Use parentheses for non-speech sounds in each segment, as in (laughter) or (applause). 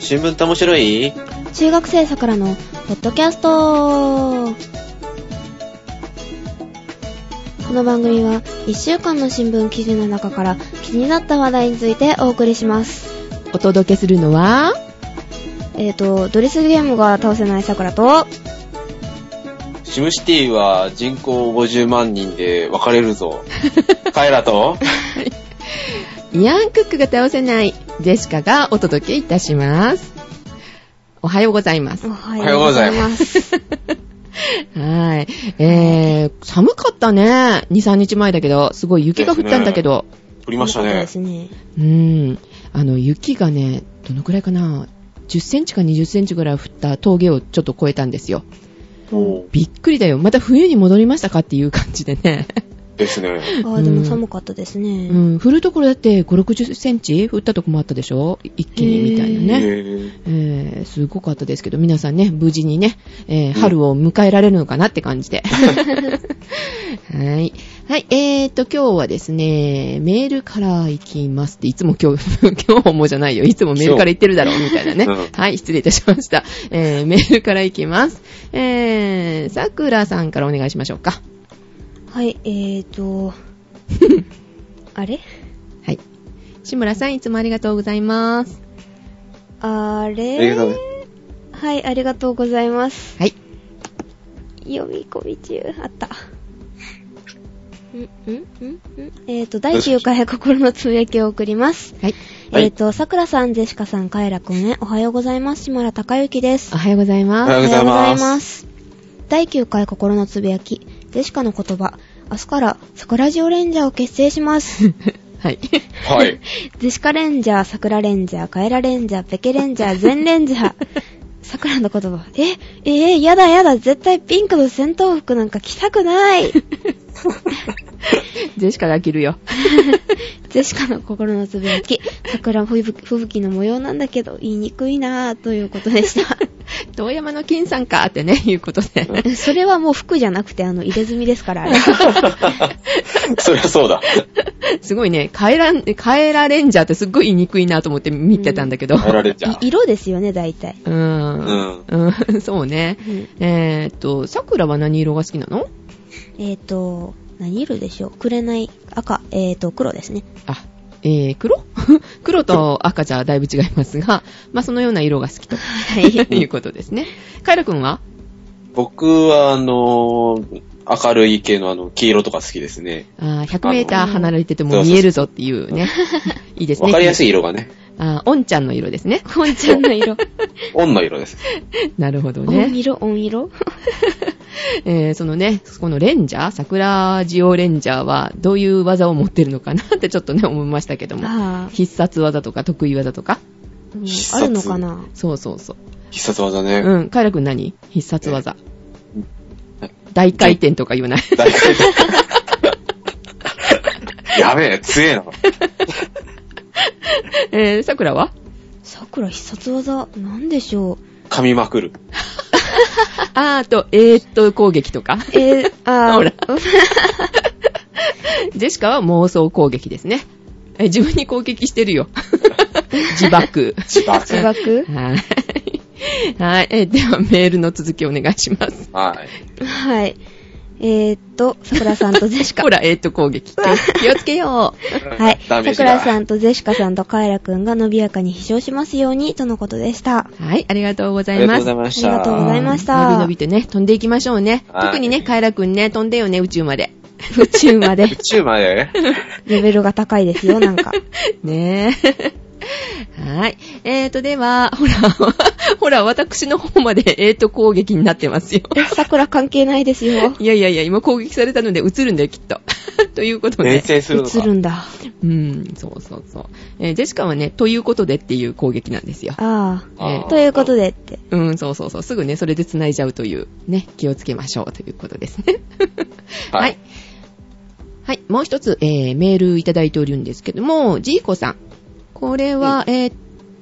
新聞って面白い？中学生さくらのポッドキャスト。この番組は1週間の新聞記事の中から気になった話題についてお送りします。お届けするのは、えーと、ドレスゲームが倒せないさくらと、シムシティは人口50万人で分かれるぞ。(laughs) カエラと？イアンクックが倒せないジェシカがお届けいたします。おはようございます。おはようございます (laughs) はい。えー、寒かったね。2、3日前だけど、すごい雪が降ったんだけど、降りましたねで。すね。うん。あの、雪がね、どのくらいかな？10センチか20センチぐらい降った峠をちょっと越えたんですよ。おびっくりだよ。また冬に戻りましたか？っていう感じでね。ですね。あー、でも寒かったですね。うん。降るところだって5、60センチ降ったとこもあったでしょ？一気にみたいなね。えー、すごかったですけど、皆さんね、無事にね、えー春を迎えられるのかなって感じで。(laughs) はい。はい、えーと、今日はですね、メールから行きますって、いつも今日、(laughs) 今日もじゃないよ。いつもメールから言ってるだろう、みたいなねうん。はい、失礼いたしました。えー、メールから行きます。えー、さくらさんからお願いしましょうか。はい、えーと、(laughs) あれ？はい。志村さん、いつもありがとうございます。あれ？ありがとうねはい、ありがとうございます。はい。読み込み中、あった。ん？ん？ん？ん？えーと、第9回心のつぶやきを送ります。はい。はいえーと、さくらさん、ジェシカさん、カエラくんへ、おはようございます。島田隆之ですお。はようございます。おはようございますおはようございます。第9回心のつぶやき、ジェシカの言葉、明日から、サクラジオレンジャーを結成します。(laughs) はい。はい。ジェシカレンジャー、サクラレンジャー、カエラレンジャー、ペケレンジャー、ゼンレンジャー。サクラの言葉。え、えー、やだやだ、絶対ピンクの戦闘服なんか着たくない。(laughs) (laughs) ジェシカが着るよ。(laughs) ジェシカの心のつぶやき、桜吹雪の模様なんだけど、言いにくいなぁ、ということでした。(laughs) 遠山の金さんかってね、いうことで。それはもう服じゃなくて、あの、入れ墨ですから、あれ。そりゃそうだ。すごいね、カエラ、カエラレンジャーってすっごい言いにくいなと思って見てたんだけど。カエラレンジャーい色ですよね、大体。う。うんん。うん、そうね。うんえーっと、桜は何色が好きなの？えっ、ー、と、何色でしょう？紅、赤、えっ、ー、と、黒ですね。あ、えー、黒？(laughs) 黒と赤じゃだいぶ違いますが、まあ、そのような色が好きとはい。(laughs) いうことですね。カエラくんは？僕は、あのー明るい系のあの、黄色とか好きですね。あー100メーター離れてても見えるぞっていうね。(laughs) いいですね。わかりやすい。い色がね。あー、おんちゃんの色ですね。コンちゃんの色。オンの色です。なるほど音ね。色、音色？(laughs) えー、そのね、このレンジャー、桜ジオレンジャーはどういう技を持ってるのかなってちょっとね、思いましたけども。ああ、必殺技とか得意技とか？うんあるのかなそうそうそう。必殺技ね。うん、カイラくん何？必殺技え。大回転とか言わない？(laughs) 大回転 (laughs) やべえ、強えな。えー、桜は？桜必殺技、なんでしょう？噛みまくる。(laughs) あーあと、えーっと攻撃とか。えー、あー (laughs) ほら (laughs) ジェシカは妄想攻撃ですね。え自分に攻撃してるよ。自爆。自爆。自爆？はい。はい。えでは、メールの続きお願いします。はい。はい。えー、っと、桜さんとジェシカ (laughs) ほ。ら、えーっと攻撃。(laughs) 気をつけよう。はい。桜さんとジェシカさんとカエラくんが伸びやかに飛翔しますように、とのことでした。はい、ありがとうござありがいます。とうございました。ありがとうございました伸び伸びとね、飛んでいきましょうね。はい特にね、カエラくんね、飛んでよね、宇宙まで。(laughs) 宇宙まで宇宙までレベルが高いですよ、なんか。ねえ。はい。えーと、では、ほら、ほら、私の方まで、えーと、攻撃になってますよ。え、桜関係ないですよ。いやいやいや、今攻撃されたので映るんだよ、きっと。(laughs) ということ連で。戦するのか。映るんだ。うん、そうそうそう。えージェシカはね、ということでっていう攻撃なんですよ。あえあ。ーということでって。うん、そうそうそう。すぐね、それで繋いじゃうという、ね、気をつけましょうということですね。(laughs) はいはい。はい。もう一つ、えー、メールいただいておるんですけども、ジーコさん。これは、えー、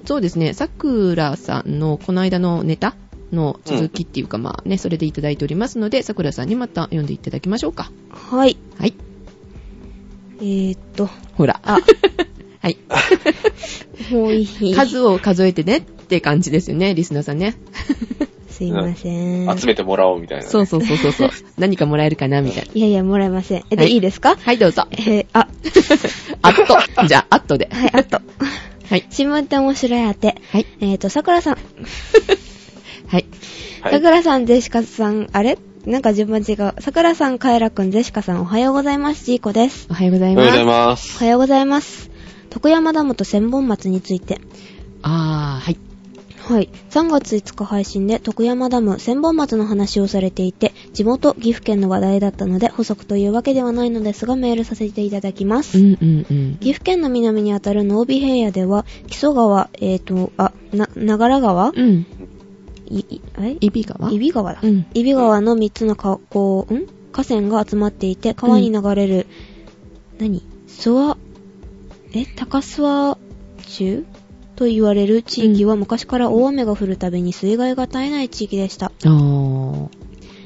そうですね、さくらさんのこの間のネタの続きっていうか、まあね、それでいただいておりますので、さくらさんにまた読んでいただきましょうか。はい。はい。えー、っと、ほら。あ (laughs) はい。(laughs) もういい。数を数えてね。って感じですよね、リスナーさんね。すいません。集めてもらおうみたいなね。そうそうそうそうそう。(laughs) 何かもらえるかな、みたいな。いやいや、もらえません。え、で、はいいいですか？はい、どうぞ。えー、あ、(laughs) あっと。じゃあ、あっとで。はい、あと。(laughs) はい。新聞って面白いあて。はい。えっ、と、桜さん。はい。はい。桜さん、ジェシカさん、あれ？なんか順番違う。桜さん、カエラくん、ジェシカさん、おはようございます。ジーコです。おはようございおはようございます。おます。はようございます。徳山ダムと千本松について。あー、はい。はい。3月5日配信で徳山ダム、千本松の話をされていて、地元、岐阜県の話題だったので、補足というわけではないのですが、メールさせていただきます。うんうんうん。岐阜県の南にあたる濃尾平野では、木曽川、えーと、あ、な、長良川うん。い、い、あれ？イビ川？揖斐川だ。うん揖斐川の3つの河口、ん？河川が集まっていて、川に流れる、何？諏訪、え、高諏訪中？と言われる地域は昔から大雨が降るたびに水害が絶えない地域でした。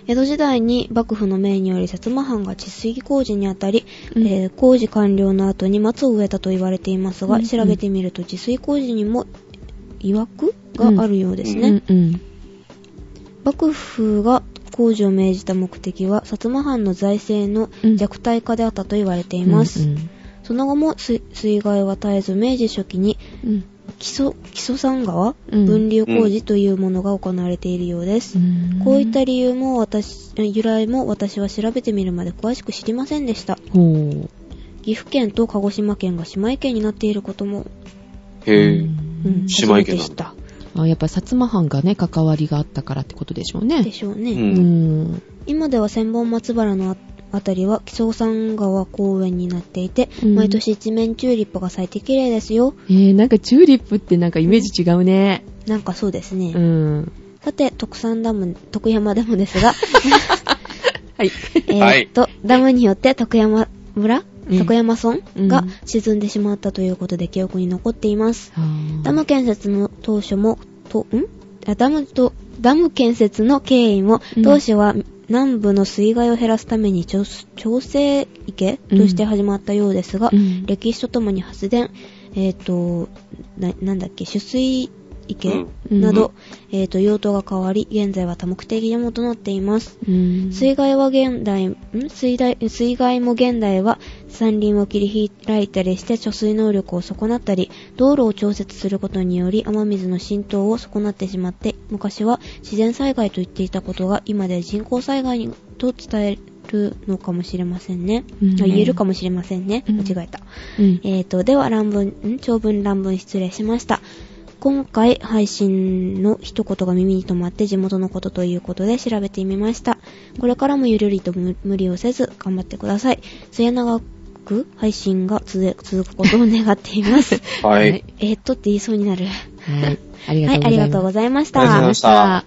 江戸時代に幕府の命により薩摩藩が治水工事にあたり、うんえー工事完了の後に松を植えたと言われていますが、うん調べてみると治水工事にも曰くがあるようですね。うんうん。幕府が工事を命じた目的は、薩摩藩の財政の弱体化であったと言われています。うんその後も水水害は絶えず、明治初期にうん。木曽、木曽山川、うん分流工事というものが行われているようです。うんこういった理由も私、由来も私は調べてみるまで詳しく知りませんでした。岐阜県と鹿児島県が姉妹県になっていることも、へぇうん、姉妹県なんだて知った。あ、やっぱ薩摩藩がね、関わりがあったからってことでしょうね。でしょうね。う。うんん。今では千本松原のああたりは木曽山川公園になっていて、うん毎年一面チューリップが咲いて綺麗ですよ。えー、なんかチューリップってなんかイメージ違うね。なんかそうですね。うん。さて、徳山ダム、徳山ダムですが、(laughs) はい。えーっと、ダムによって徳山村、うん徳山村うんが沈んでしまったということで記憶に残っています。あーダム建設の当初も、と、ん？あダムと、ダム建設の経緯も、うん当初は南部の水害を減らすために調調整池として始まったようですが、うん。歴史とともに発電、えっ、とな、なんだっけ、取水池、うんなど、えっ、と、用途が変わり、現在は多目的山となっています。うん。水害は現代、ん？水害、水害も現代は山林を切り開いたりして貯水能力を損なったり、道路を調節することにより雨水の浸透を損なってしまって、昔は自然災害と言っていたことが今では人工災害にと伝えるのかもしれませんね。うんあ言えるかもしれませんね。うん間違えた。うん。えーと、では乱文、ん長文乱文失礼しました。今回配信の一言が耳に留まって地元のことということで調べてみました。これからもゆるりと無無理をせず頑張ってください。末長く配信が続続くことを願っています。ははいい。えーっとって言いそうになる。はい。ありがはい、ありがとうごいざいましありがとうございたま。した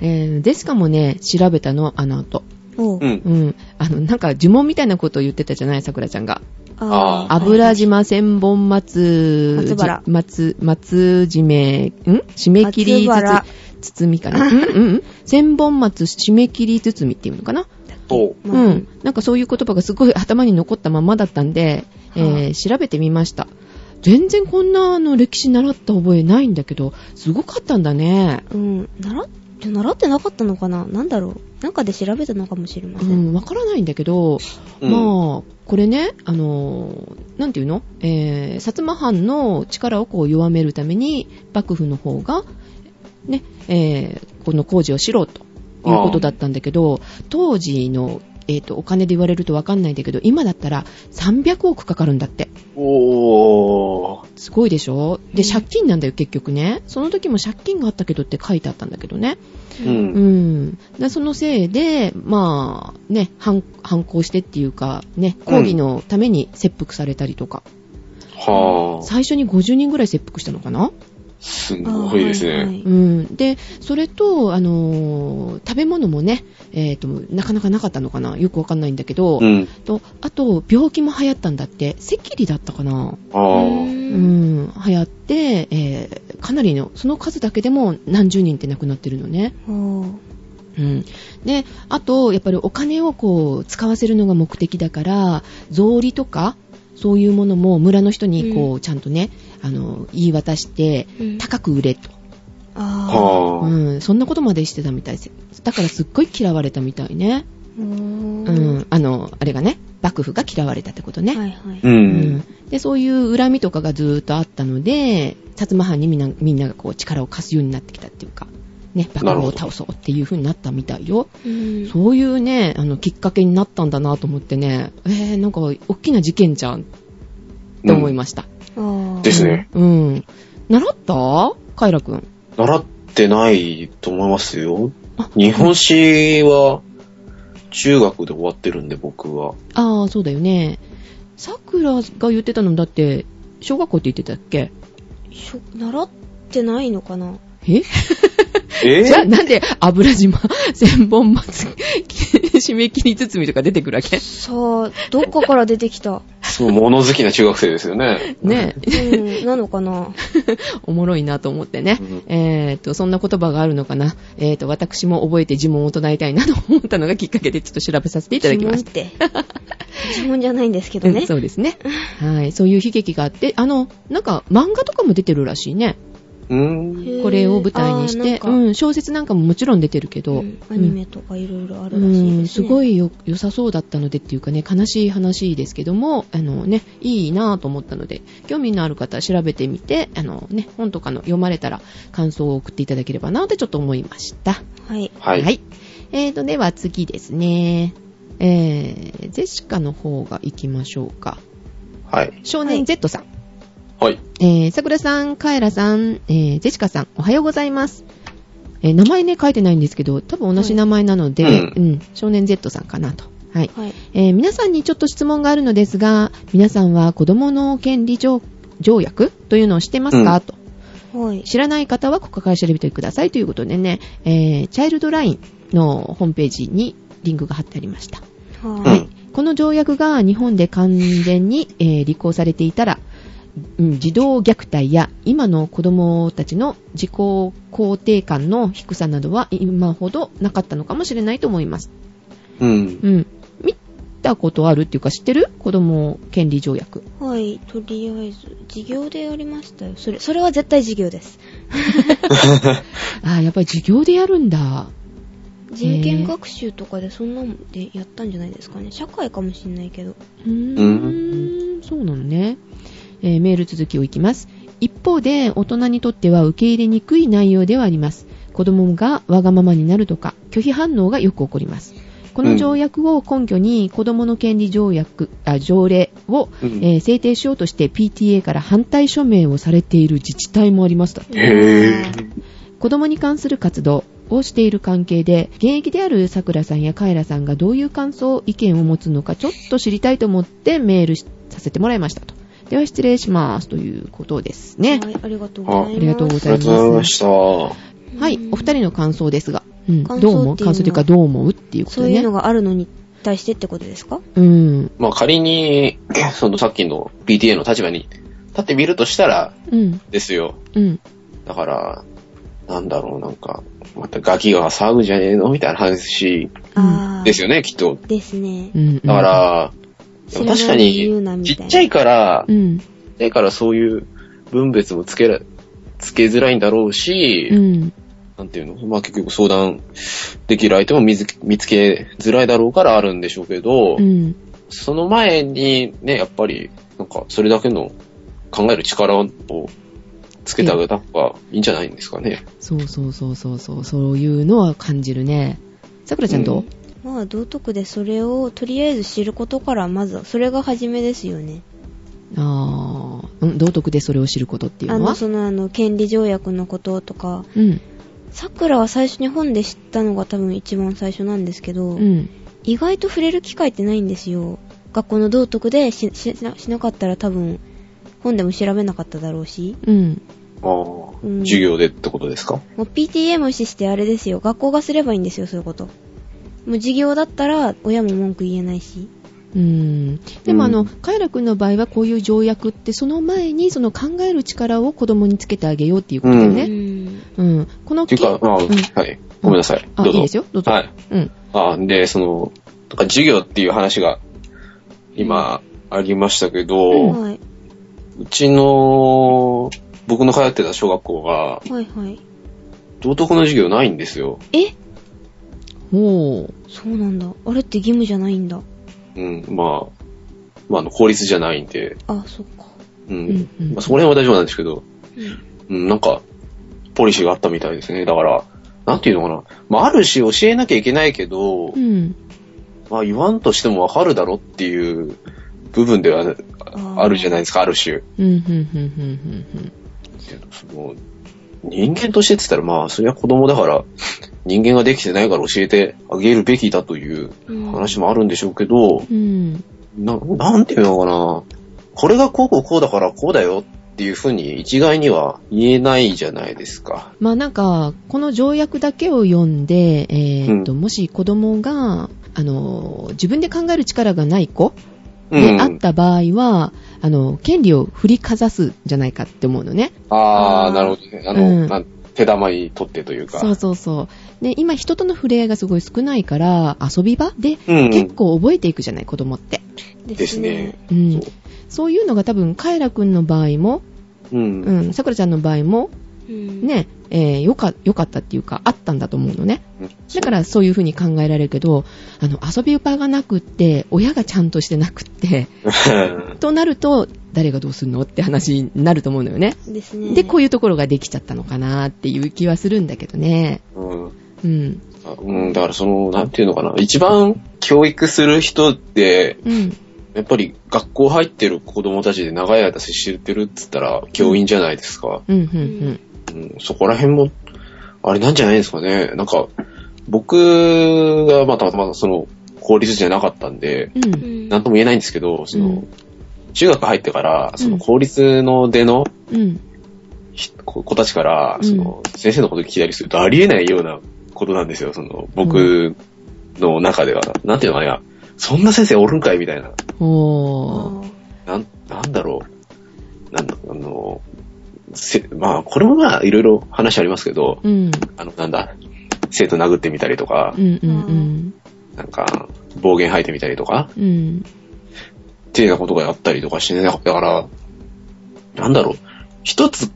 えー、デスカもね、調べたの、あの後。おううん。うん。あの、なんか呪文みたいなことを言ってたじゃない、桜ちゃんが。油島千本松、松原じ松、松締め、ん？締め切り包みかな？(laughs) うんうん。千本松締め切り包みっていうのかな？うん。なんかそういう言葉がすごい頭に残ったままだったんで、えはー調べてみました。全然こんなあの歴史習った覚えないんだけど、すごかったんだね。うん、習っ習ってなかったのかな？なんだろう？なんかで調べたのかもしれませ。うんん、わからないんだけど、うん。まあ、これね、あのー、なんていうの？えー、薩摩藩の力をこう弱めるために、幕府の方が、ね、えー、この工事をしろということだったんだけど、当時の、えーと、お金で言われるとわかんないんだけど、今だったら300億かかるんだって。おー。すごいでしょ？で、借金なんだよ、結局ね。その時も借金があったけどって書いてあったんだけどね。う。うんん。だそのせいで、まあ、ね、反反抗してっていうか、ね、抗議のために切腹されたりとか。はぁ。最初に50人ぐらい切腹したのかな？すごいですね。あーはいはいうん。で、それと、あのー食べ物もね、えっ、と、なかなかなかったのかな？よくわかんないんだけど、うん。と、あと、病気も流行ったんだって、赤痢だったかな？あうー。うんん、流行って、えーかなりの、その数だけでも何十人って亡くなってるのね。うん。で、あと、やっぱりお金をこう、使わせるのが目的だから、草履とか、そういうものも村の人にこう、うんちゃんとね、あの、言い渡してうん、高く売れと。あ。うん、そんなことまでしてたみたいです。だからすっごい嫌われたみたいね。うーんうん、あの、あれがね、幕府が嫌われたってことね。はいはい。う。うんんで、そういう恨みとかがずーっとあったので、薩摩藩にみんな、みんながこう力を貸すようになってきたっていうか、ね、幕府を倒そうっていう風になったみたいよ。うんそういうね、あの、きっかけになったんだなと思ってね、えー、なんか、大きな事件じゃんって思いました。あーですね。うん。習った？カイラくん。習ってないと思いますよあ。日本史は中学で終わってるんで、僕は。ああ、そうだよね。桜が言ってたのだって、小学校って言ってたっけ？習ってないのかな？え？えじゃあなんで油島、(laughs) 千本松、(laughs) 締め切り包みとか出てくるわけ？さあ、どっかから出てきた。そう、物好きな中学生ですよね。ねうん、なのかな (laughs) おもろいなと思ってね。うんえっ、と、そんな言葉があるのかな？えっ、と、私も覚えて呪文を唱えたいなと思ったのがきっかけでちょっと調べさせていただきました。呪文って。呪文じゃないんですけどね。うんそうですね。はい。そういう悲劇があって、あの、なんか漫画とかも出てるらしいね。これを舞台にして、うん、小説なんかももちろん出てるけど、うんアニメとかいろいろあうるらしいですね。ん、すごいよ良さそうだったのでっていうかね、悲しい話ですけども、あのね、いいなぁと思ったので、興味のある方は調べてみて、あのね、本とかの読まれたら感想を送っていただければなぁってちょっと思いました。はい。はい。えーと、では次ですね。えー、ゼシカの方が行きましょうか。はい。少年 Z さん。はい。えー、桜さん、カエラさん、えー、ジェシカさん、おはようございます。えー、名前ね、書いてないんですけど、多分同じ名前なので、はいうん、少年 Z さんかなと。はい。はい。えー皆さんにちょっと質問があるのですが、皆さんは子供の権利条条約というのを知ってますか、うんと。はい。知らない方はここから調べてくださいということでね、えーチャイルドラインのホームページにリンクが貼ってありました。はい。この条約が日本で完全に、えー履行されていたら、うん児童虐待や今の子供たちの自己肯定感の低さなどは今ほどなかったのかもしれないと思います。うん。うん。見たことあるっていうか知ってる？子供権利条約。はい。とりあえず、授業でやりましたよ。それ、それは絶対授業です。(laughs) ああ、やっぱり授業でやるんだ。人権学習とかでそんなのでやったんじゃないですかね。社会かもしんないけど。うーん、そうなのね。えーメール続きをいきます。一方で、大人にとっては受け入れにくい内容ではあります。子供がわがままになるとか、拒否反応がよく起こります。この条約を根拠に、子供の権利条約、あ条例を、うんえー制定しようとして PTA から反対署名をされている自治体もありました。へぇ子供に関する活動をしている関係で、現役である桜さんやカエラさんがどういう感想、意見を持つのかちょっと知りたいと思ってメールさせてもらいましたと。では失礼しますということですね。はい、ありがとうございます。ありがとうごあざいますりがとうございました。はい、お二人の感想ですが、うん、感想どう思うっていうのは感想というかどう思うっていうことね。そういうのがあるのに対してってことですか？うん、まあ仮に、そのさっきの PTA の立場に立ってみるとしたらうん、ですよ。うん。だから、なんだろう、なんか、またガキが騒ぐんじゃねえの？みたいな話。ですよね、きっと。ですねう。ん、だから、でも確かに、ちっちゃいから、ちっうん、ちゃいからそういう分別もつけら、つけづらいんだろうし、うん、なんていうの？まあ結局相談できる相手も見つ見つけづらいだろうからあるんでしょうけど、うん、その前にね、やっぱり、なんか、それだけの考える力をつけてあげた方がいいんじゃないんですかね。そうそうそうそうそう、そういうのは感じるね。さくらちゃんどう、まあ、道徳でそれをとりあえず知ることから、まず、それが初めですよね。ああ、うん、道徳でそれを知ることっていうのは？あの、その、あの、権利条約のこととか、うん、桜は最初に本で知ったのが多分一番最初なんですけど、うん、意外と触れる機会ってないんですよ。学校の道徳でししなしなかったら多分、本でも調べなかっただろうし、うん。ああ、うん授業でってことですか？もう PTA 無視してあれですよ。学校がすればいいんですよ、そういうこと。もう授業だったら親も文句言えないし。うん。でもあの、うんカイラ君の場合はこういう条約ってその前にその考える力を子供につけてあげようっていうことでうね。ん。うん。このっていうか、まあ、うんはい。ごめんなさい。あ、どうぞ。いいですよ。どうぞ。はい。うん。あで、その、とか授業っていう話が今ありましたけど、うんはい。うちの、僕の通ってた小学校が、はいはい。道徳の授業ないんですよ。え？ほう。そうなんだ。あれって義務じゃないんだ。うん、まあ、まあ、あの、公立じゃないんで、あ、そっか。うん。うんうんまあ、そこら辺は大丈夫なんですけど、うん。うん、なんか、ポリシーがあったみたいですね。だから、なんていうのかな。まあ、あるし教えなきゃいけないけど、うん。まあ、言わんとしてもわかるだろっていう部分ではーあるじゃないですか、ある種。うん、うん、うん、うん、その人間としてって言ったら、まあ、それは子供だから、人間ができてないから教えてあげるべきだといううん話もあるんでしょうけど、うん。うん。な、なんていうのかな。これがこうこうこうだからこうだよっていうふうに一概には言えないじゃないですか。まあなんか、この条約だけを読んで、えーっと、うんもし子供が、あの、自分で考える力がない子うん。であった場合は、あの、権利を振りかざすんじゃないかって思うのね。ああ、なるほどね。あの、うん手玉に取ってというか。そうそうそう。で、今人との触れ合いがすごい少ないから、遊び場でうん。結構覚えていくじゃない、子供って。ですね。うん。そうそういうのが多分、カエラくんの場合も、うん。うん、さくらちゃんの場合も、うん。ね、えーよか、よかったっていうか、あったんだと思うのね。うんだからそういうふうに考えられるけど、あの、遊び場がなくって、親がちゃんとしてなくって、(laughs) となると、誰がどうするのって話になると思うのよね。ですね。で、こういうところができちゃったのかなっていう気はするんだけどね。うん。うん。あうん、だからその、なんていうのかな。一番教育する人って、うん。やっぱり学校入ってる子供たちで長い間接してるって言ったら教員じゃないですか。うん、うん、うん、そこら辺も、あれなんじゃないですかね。なんか、僕がまあたまたまその、公立じゃなかったんで、うん。なんとも言えないんですけど、その、うん中学入ってから、その公立の出のうん。ひ子子たちから、うんその、先生のこと聞いたりするとありえないようなことなんですよ。その、僕の中では。なんていうのかな。そんな先生おるんかいみたいな。おー。なん、なんだろう。なんだ、あの、せまあ、これもまあ、いろいろ話ありますけど、うん。あの、なんだ、生徒殴ってみたりとかう、ん、うん、なんか、暴言吐いてみたりとか、うん。うん。っていうようなことがあったりとかしてね、だから、なんだろう、一つ、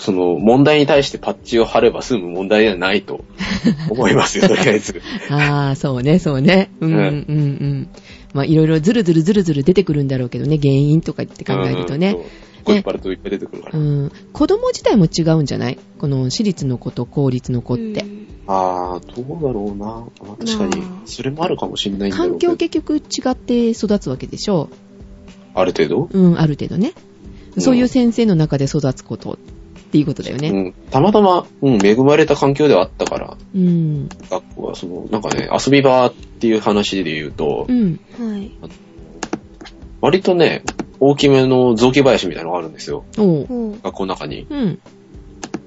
その、問題に対してパッチを貼れば済む問題ではないと (laughs) 思いますよ、とりあえず。ああ、そうね、そうね。うん、うん、うんうん。まあ、いろいろずるずるずるずる出てくるんだろうけどね、原因とか言って考えるとね。うん。こう引っ張るといっぱい出てくるから。うん。子供自体も違うんじゃない？この私立の子と公立の子って。うんああ、どうだろうな。まあ確かにまあ、それもあるかもしれないんだ環境結局違って育つわけでしょ？ある程度、うん、ある程度ね。うんそういう先生の中で育つことっていうことだよね。うん。たまたま、うん、恵まれた環境ではあったから、うん。学校は、その、なんかね、遊び場っていう話で言うと、うん。はい。割とね、大きめの雑木林みたいなのがあるんですよ。学校の中に。うん。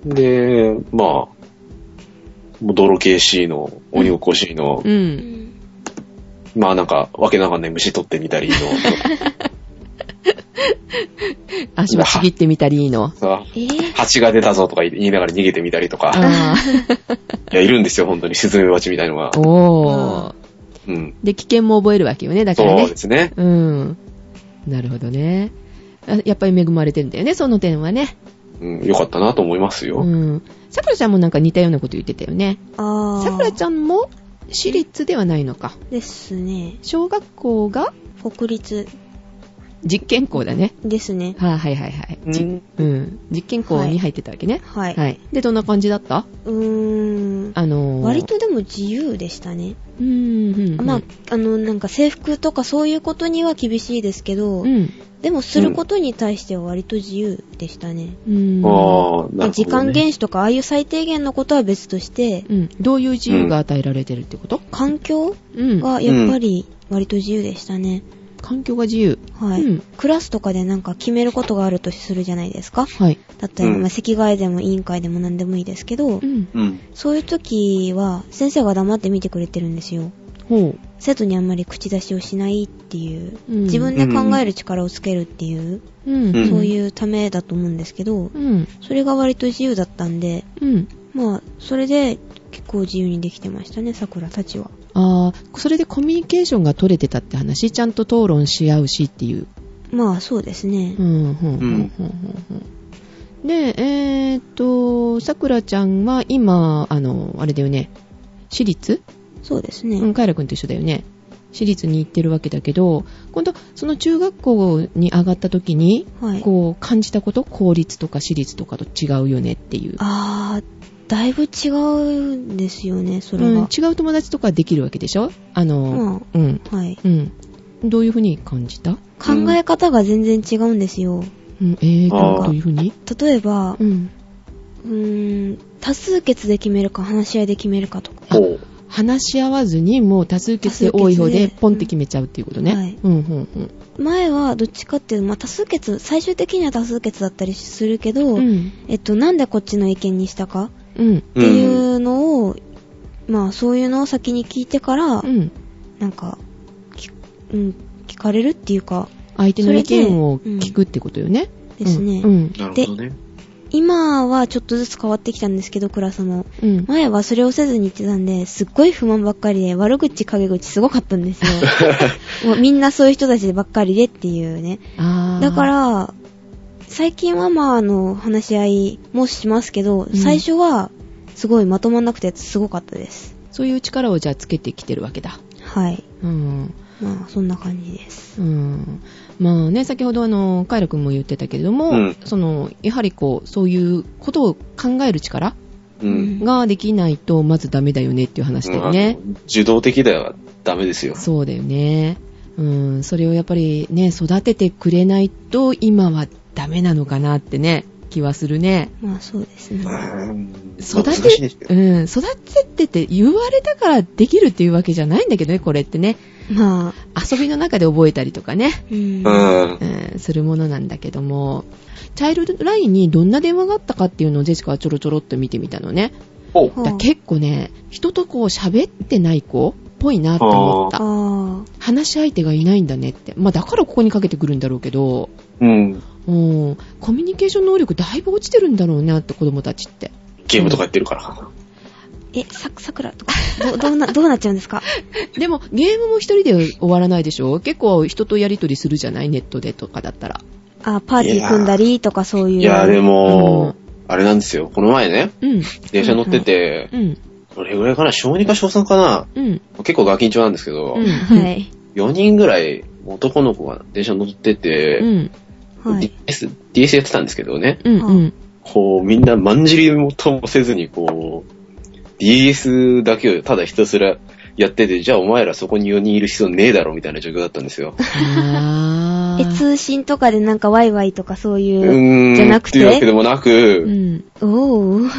で、まあ、もう泥系 C の、鬼ごっこ C の、う。うんん。まあなんか、わけのわかんない虫取ってみたりの、(laughs) (laughs) 足をちぎってみたりいいの？さ、えー、蜂が出たぞとか言いながら逃げてみたりとか、あいや、いるんですよ、本当に、スズメバチみたいのがあ。。おー。うん。で、危険も覚えるわけよね、だからねそうで。すね。うん。なるほどね。あやっぱり恵まれてんだよね、その点はね。うん、よかったなと思いますよ。うん。さくらちゃんもなんか似たようなこと言ってたよね。あー。さくらちゃんも私立ではないのか。ですね。小学校が？国立実験校だね。ですね。はいはいはいはい。じうんうん。実験校に入ってたわけね。はい。はい。で、どんな感じだった？うーん。あのー、割とでも自由でしたね。うん、うん、うん。まあ、あの、なんか制服とかそういうことには厳しいですけど、うん。でもすることに対しては割と自由でしたね。うん。ああ、なるまほど、ね。あ時間厳守とかああいう最低限のことは別として、うん。どういう自由が与えられてるってこと？環境うん。がやっぱり割と自由でしたね。環境が自由。はい、うんクラスとかでなんか決めることがあるとするじゃないですか。はい。例えば、うんまあ、席替えでも委員会でも何でもいいですけど、うん。うん。そういう時は先生が黙って見てくれてるんですよ。ほう。生徒にあんまり口出しをしないっていう、うん自分で考える力をつけるっていう、うん。うんそういうためだと思うんですけど、うん。それが割と自由だったんで、うん。まあ、それで結構自由にできてましたね、桜たちは。ああ、それでコミュニケーションが取れてたって話？ちゃんと討論し合うしっていう。まあ、そうですねう。ん、うん、うん、うん、うん。で、えーっと、さくらちゃんは今、あの、あれだよね、私立？そうですね。うん、カイラくんと一緒だよね。私立に行ってるわけだけど、今度、その中学校に上がった時に、はい。こう、感じたこと？公立とか私立とかと違うよねっていう。あー、だいぶ違うんですよね、それうん、は。違う友達とかできるわけでしょ？あの、うん、はい。うん。どういうふうに感じた？考え方が全然違うんですよ。うん、えーどういうふうに？例えばう、ん。うーん、多数決で決めるか話し合いで決めるかとか。話し合わずにもう多数決で多い方でポンって決めちゃうっていうことね。はいうん、うん、うん。前はどっちかっていうと、まあ、多数決、最終的には多数決だったりするけど、うん。えっと、なんでこっちの意見にしたか？うん。っていうのを、まあ、そういうのを先に聞いてから、うん。なんか、きうん、聞かれるっていうか、相手の意見を聞くってことよね。ですね。うん。うんなるほどね。今はちょっとずつ変わってきたんですけど、クラスも。うん。前はそれをせずに言ってたんで、すっごい不満ばっかりで、悪口、陰口すごかったんですよ。(laughs) もうみんなそういう人たちばっかりでっていうね。だか、ら、最近はまあ、あの、話し合いもしますけど、うん最初は、すごいまとまんなくてすごかったです。そういう力をじゃあつけてきてるわけだ。はい。うん。まあ、そんな感じです。うん。まあね、先ほどあの、カイラ君も言ってたけれども、うんその、やはりこう、そういうことを考える力うん。ができないと、まずダメだよねっていう話だよね。うん受動的ではダメですよ。そうだよね。うん、それをやっぱりね、育ててくれないと、今はダメなのかなってね、気はするね。まあ、そうですね。うん育難しいですけどうん、育ててって言われたからできるっていうわけじゃないんだけどね、これってね。まあ、遊びの中で覚えたりとかね、うん。うん。うん、するものなんだけども、チャイルドラインにどんな電話があったかっていうのをジェシカはちょろちょろっと見てみたのね。結構ね、人とこう喋ってない子っぽいなって思った。あ話し相手がいないんだねって。まあだからここにかけてくるんだろうけど、うん。うん、コミュニケーション能力だいぶ落ちてるんだろうなって子供たちって。ゲームとかやってるから。え、さ、さくらとか、ど、(laughs) どうな、どうなっちゃうんですか？(laughs) でもゲームも一人で終わらないでしょ？結構人とやりとりするじゃない？ネットでとかだったら。あ、パーティー組んだりとかそういう。いや、でも、あれなんですよ。この前ね、うん、電車乗ってて、うん、どれぐらいかな？小2か小3かなうん、結構ガキンチョなんですけど、うん。はい。4人ぐらい男の子が電車乗ってて、うん、はい。DS、DS やってたんですけどね、うん、うん。こうみんなまんじりもともせずに、こう、DS だけをただひたすらやってて、じゃあお前らそこに4人いる必要ねえだろみたいな状況だったんですよ。(laughs) え。通信とかでなんかワイワイとかそうういう。ーん。じゃなくて？っていうわけでもなく、うん。おー。っ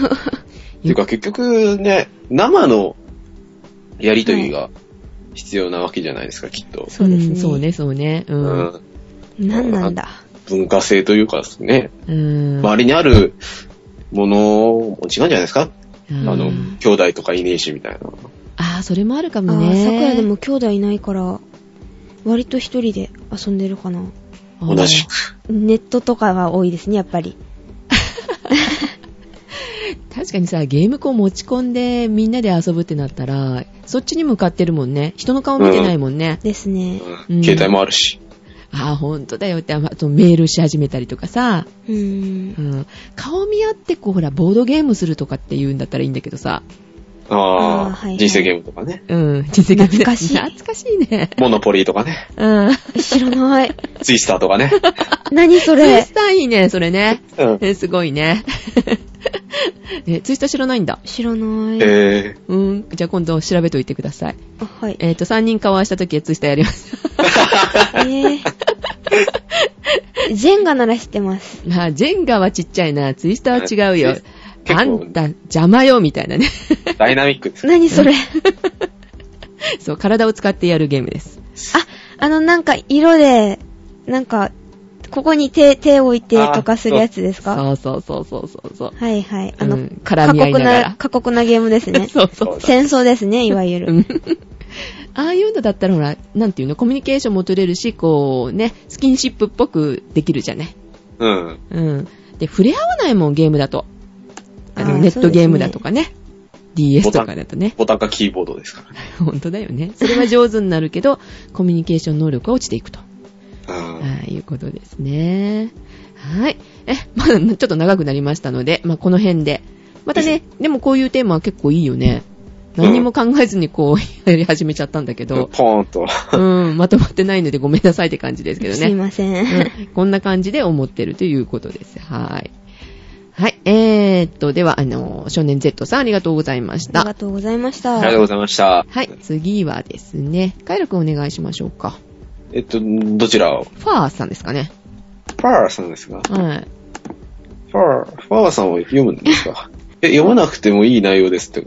ていうか結局ね、生のやりとりが必要なわけじゃないですか、きっと。そうですね。んそうね、そうね。う。うんん。なんなんだ。文化性というかですね、うん。周りにあるものも違うんじゃないですか？うんあの、兄弟とかいねえしみたいな。あー、それもあるかあもね。ー、さくらでも兄弟いないから、割と一人で遊んでるかな。同じく。ネットとかは多いですね、やっぱり。(laughs) 確かにさ、ゲーム機を持ち込んでみんなで遊ぶってなったら、そっちに向かってるもんね。人の顔見てないもんね。ですね。うんうん携帯もあるし。ああ、ほんとだよって、あとメールし始めたりとかさ、うーんう。ん、顔見合ってこう、ほら、ボードゲームするとかって言うんだったらいいんだけどさ、ああはいはい人生ゲームとかね。うん、実績懐かしい懐かしいね。モノポリーとかね。うん。知らない。ツイスターとかね。(laughs) 何そツイれスターいいね、それね。うん。えすごいね。(laughs) え、ツイスター知らないんだ。知らない。えうん。じゃあ今度調べといてください。あ、はい。えっ、と、3人顔合わせた時はツイスターやります。えー。ジェンガなら知ってます。(laughs) あ、ジェンガはちっちゃいな。ツイスターは違うよ。あんた、邪魔よ、みたいなね。ー、ダイナミックです。何それ (laughs) そう、体を使ってやるゲームです。あ、あのなんか色で、なんか、ここに手、手を置いてとかするやつですか？そうそうそうそうそうそう。はいはい。あの、うん絡み合いな。過酷なゲームですね (laughs) そうそう。戦争ですね、いわゆる。うん (laughs) ああいうのだったらほら、なんていうの、コミュニケーションも取れるし、こうね、スキンシップっぽくできるじゃない？うん。うん。で、触れ合わないもん、ゲームだと。あの、あーネットゲームだとかね。DS とかだとね。ボタンかキーボードですからね。(laughs) 本当だよね。それは上手になるけど、コミュニケーション能力が落ちていくと。うんはい、いうことですね。はい。え、まだ (laughs) ちょっと長くなりましたので、まあ、この辺で。またね、でもこういうテーマは結構いいよね。何も考えずにこう、(laughs) やり始めちゃったんだけど、ポーンと。(laughs) うん、まとまってないのでごめんなさいって感じですけどすいね。ません。うんこんな感じで思ってるということです。はい。はい。えーっと、では、あの、少年 Z さんありがとうございましたありが。とうございました。ありがとうございました。はい。次はですね、カイラくんお願いしましょうか。えっと、どちらを？ファーさんですかね。ファーさんですが、はい。ファー、ファーさんを読むんですか？(laughs) え、読まなくてもいい内容ですって、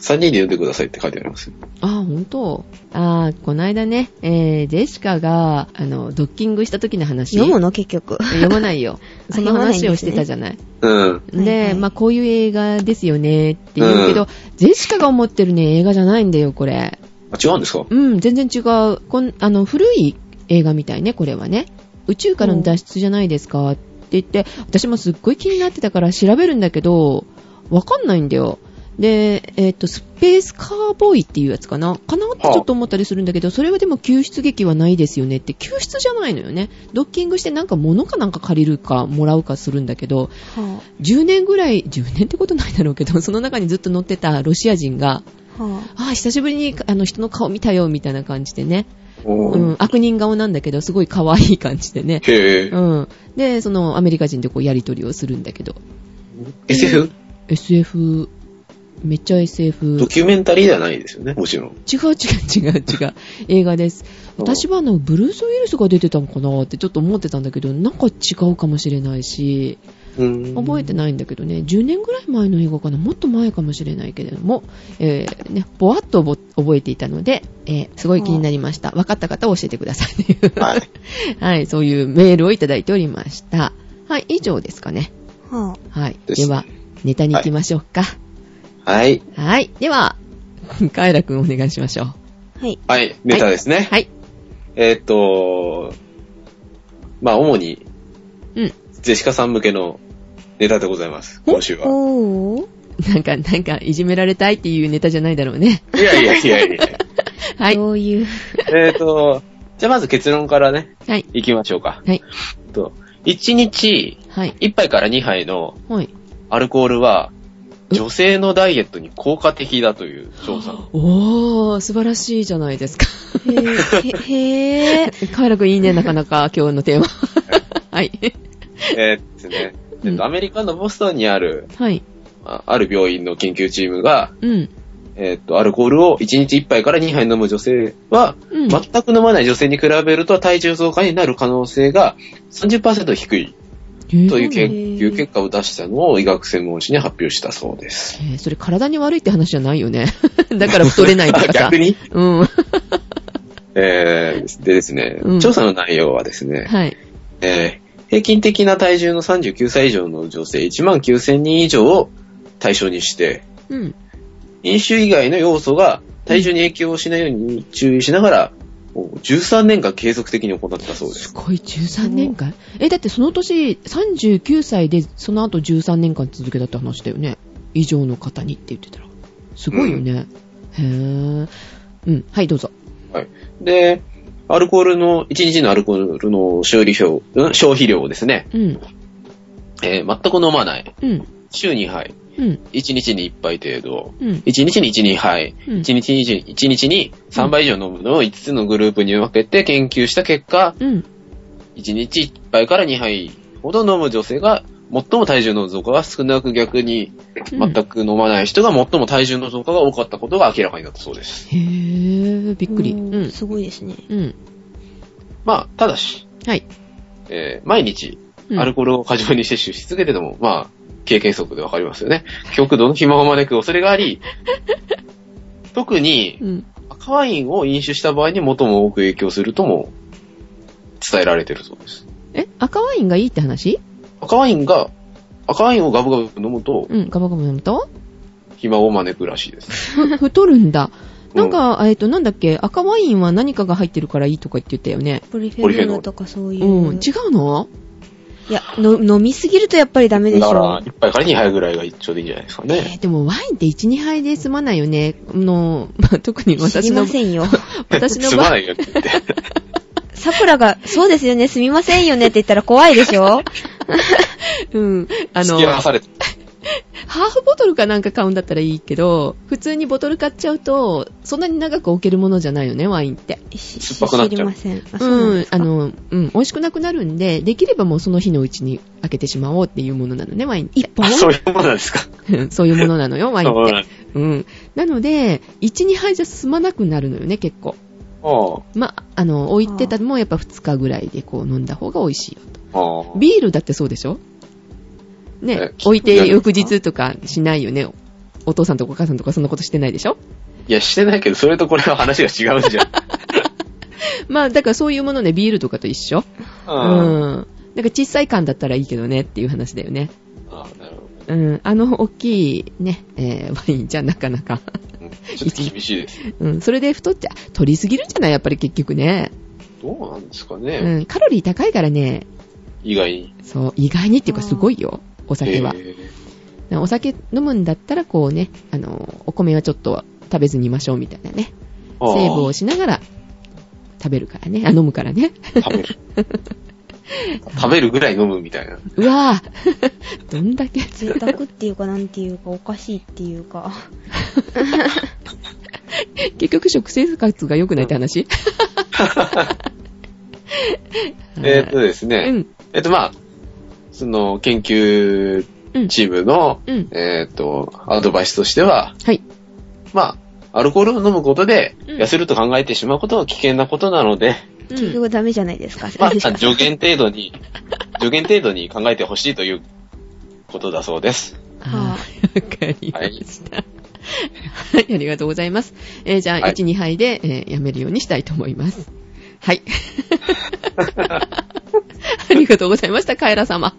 3人で読んでくださいって書いてあります。あー、ほんとあー、この間ね、えー、ジェシカが、あの、ドッキングした時の話。読むの？結局。読まないよ。(laughs) あその話をしてたじゃない。うん。で、まあ、こういう映画ですよねって言うけど、うんジェシカが思ってるね、映画じゃないんだよ、これ。あ、違うんですか？うん、全然違う。こんあの、古い映画みたいね、これはね。宇宙からの脱出じゃないですかって言って、私もすっごい気になってたから調べるんだけど、わかんないんだよ。で、えっ、と、スペースカーボーイっていうやつかなかなってちょっと思ったりするんだけど、それはでも救出劇はないですよねって、救出じゃないのよね。ドッキングしてなんか物かなんか借りるかもらうかするんだけど、は10年ぐらい、10年ってことないだろうけど、その中にずっと乗ってたロシア人が、あ、はああ、久しぶりにあの人の顔見たよ、みたいな感じでね。うん、悪人顔なんだけど、すごい可愛い感じでね。へぇうん。で、そのアメリカ人でこうやりとりをするんだけど、SF? SF、めっちゃ SF。ドキュメンタリーではないですよね、もちろん。違う違う違う違う。(laughs) 映画です。私はあの、ブルース・ウィルスが出てたのかなってちょっと思ってたんだけど、なんか違うかもしれないし、うん覚えてないんだけどね、10年ぐらい前の映画かな、もっと前かもしれないけれども、えー、ね、ぼわっと覚覚えていたので、えー、すごい気になりました。分かった方は教えてくださいね。はい。(laughs) はい、そういうメールをいただいておりました。はい、以上ですかね。あ、ははい。では、ネタに行きましょうか。はい。はい。では、(laughs) カエラくんお願いしましょう。あ。はい。はい、ネタですね。はい。えーっと、まあ、主に、うん。ジェシカさん向けのネタでございます、今週は。おー。なんか、なんか、いじめられたいっていうネタじゃないだろうね。いやいやいやいや。(laughs) はい。どういう？えーっと、じゃあまず結論からね、はい。行きましょうか。はい。えっと1日はい。1杯から2杯のはい。アルコールは、女性のダイエットに効果的だという調査。おー、素晴らしいじゃないですか。へー。へー。(laughs) カエラくんいいね、なかなか今日のテーマ。はい。(laughs) えーっとね、えっうんと、アメリカのボストンにある、はい。あある病院の研究チームが、うん。えーっと、アルコールを1日1杯から2杯飲む女性は、うん。全く飲まない女性に比べると体重増加になる可能性が30%低いという研究結果を出したのを医学専門誌に発表したそうです。えーそれ体に悪いって話じゃないよね。(laughs) だから太れないとかさ。逆に？うん。(laughs) えー、でですね、うん調査の内容はですね、はい。えー平均的な体重の39歳以上の女性1万9000人以上を対象にして、うん。飲酒以外の要素が体重に影響しないように注意しながら、もう13年間継続的に行ったそうですす。ごい、13年間え、だってその年、39歳で、その後13年間続けたって話だよね。以上の方にって言ってたら。すごいよね。へぇー。うん。はい、どうぞ。はい。で、アルコールの、1日のアルコールの消費量、うん消費量をですね、うん。えー全く飲まない。うん。週2杯。うん。1日に1杯程度。うん。1日に1、2杯。うん1日に1、1日に3杯以上飲むのを5つのグループに分けて研究した結果、うん。1日1杯から2杯ほど飲む女性が、最も体重の増加が少なく逆に、うん全く飲まない人が最も体重の増加が多かったことが明らかになったそうです。へぇー、びっくり。うん。すごいですね。うん。まあ、ただし、はい。えー毎日、うんアルコールを過剰に摂取し続けてても、まあ、経験則でわかりますよね。極度の肥満を招く恐れがあり、(laughs) 特にうん。赤ワインを飲酒した場合に最も多く影響するとも伝えられてるそうです。え、赤ワインがいいって話？赤ワインが、赤ワインをガブガブ飲むとうん、ガバガバ飲むと？肥満を招くらしいです。ふ (laughs) 太るんだ。なんか、えっと、なんだっけ、赤ワインは何かが入ってるからいいとか言ってたよね。ポリフェノールとかそういう。うん。違うの？いやの、飲みすぎるとやっぱりダメでしだから、ょ。1杯から2杯ぐらいがちょうどいいんじゃないですかえね。ーでもワインって1、2杯で済まないよね。あの、まあ、特に知り私のま、せんよ。(laughs) 私の場合、すまないよって言って。(laughs) 桜が、そうですよね、すみませんよねって言ったら怖いでしょ (laughs) うん。あの突き、放されて。ハーフボトルかなんか買うんだったらいいけど、普通にボトル買っちゃうと、そんなに長く置けるものじゃないよね、ワインって。し酸っぱくなっちゃう知りません。うなん。あの、うん、美味しくなくなるんで、できればもうその日のうちに開けてしまおうっていうものなのね、ワインって。一本？あそういうものなんですか？うんそういうものなのよ、ワインって。そうなんうん。なので、1、2杯じゃ済まなくなるのよね、結構。あまあ、あの、置いてたのもやっぱ2日ぐらいでこう飲んだ方が美味しいよと。あ。ああ。ビールだってそうでしょ？ねえ、置いて翌日とかしないよね。お父さんとかお母さんとかそんなことしてないでしょ？いや、してないけど、それとこれは話が違うじゃん。(laughs) まあ、だからそういうものね、ビールとかと一緒。ううん。ん。なんか小さい缶だったらいいけどねっていう話だよね。ああ、なるほど。うん。あの大きいね、えーワインじゃなかなか。うんちょっと厳しいです。(laughs) うん。それで太っちゃ、取りすぎるんじゃない？やっぱり結局ね。どうなんですかうね。ん。カロリー高いからね、意外に。そう、意外にっていうかすごいよ。お酒は。えお酒飲むんだったらこうね、あの、お米はちょっと食べずにいましょうみたいなね。セーブをしながら食べるからね。あ、飲むからね。食べる。(laughs) 食べるぐらい飲むみたいな。うわぁ (laughs) どんだけ。贅沢っていうか、なんていうか、おかしいっていうか。(laughs) 結局食生活が良くないって話？えーっとですね。うん。えっと、まあ、その、研究うん。チームの、うん。えーっと、アドバイスとしては、はい。まあ、アルコールを飲むことで、うん痩せると考えてしまうことは危険なことなので、結局ダメじゃないですか。まあ、助言程度に、助言程度に考えてほしいということだそうです。あーわかりました。はい、ありがとうございます。えーじゃあ、はい1、2杯で、えーやめるようにしたいと思います。はい。(laughs) (laughs) ありがとうございました、カエラ様。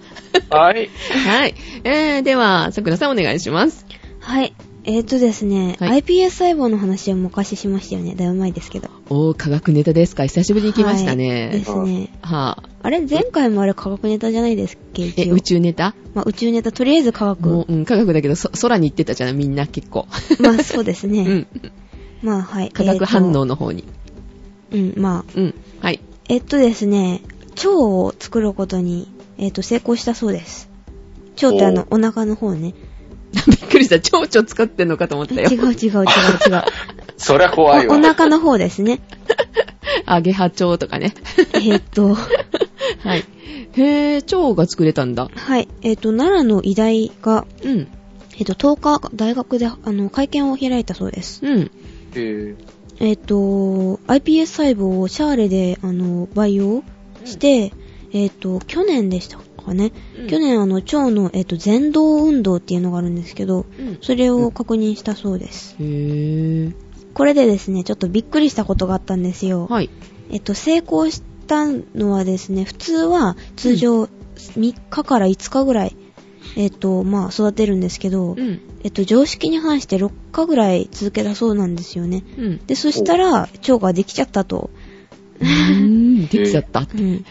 はい。(laughs) はい。えー、では、さくらさんお願いします。はい。えーとですね、はい iPS 細胞の話は昔しましたよね。だいぶ前ですけど。おー、科学ネタですか久しぶりに来ましたはいでね。すね。はぁ、あれ、前回もあれ科学ネタじゃないですっけえ、宇宙ネタ？まあ、宇宙ネタ、とりあえず科学。もう、うん、科学だけど、そ空に行ってたじゃないみんな結構。(laughs) まあ、そうですね。うん。まあ、はい。化学反応の方に。えーと。うん、まあ。うん。はい。えっとですね、腸を作ることに、えっと、成功したそうです。腸ってあの、お腹の方ね。(laughs) びっくりした。蝶々作ってんのかと思ったよ違。う違う違う違う。(laughs) そりゃ怖いわ。おお腹の方ですね。(laughs) 揚げ葉蝶とかね。えっと、はい。へぇ、蝶が作れたんだ。はい。えっと、奈良の医大が、うん。えっと、10日、大学で、あの、会見を開いたそうです。うん。ええっと、iPS 細胞をシャーレで、あの、培養して、えっと、去年でしたかね。うん去年、あの、腸の、えっと、前動運動っていうのがあるんですけど、うん。それを確認したそうです。へぇこれでですね、ちょっとびっくりしたことがあったんですよ。はい。えっと、成功したのはですね、普通は通常3日から5日ぐらい、えっと、まあ、育てるんですけど、うん。えっと、常識に反して6日ぐらい続けたそうなんですよね。うん。で、そしたら、腸ができちゃったと。うーん、できちゃった。うん。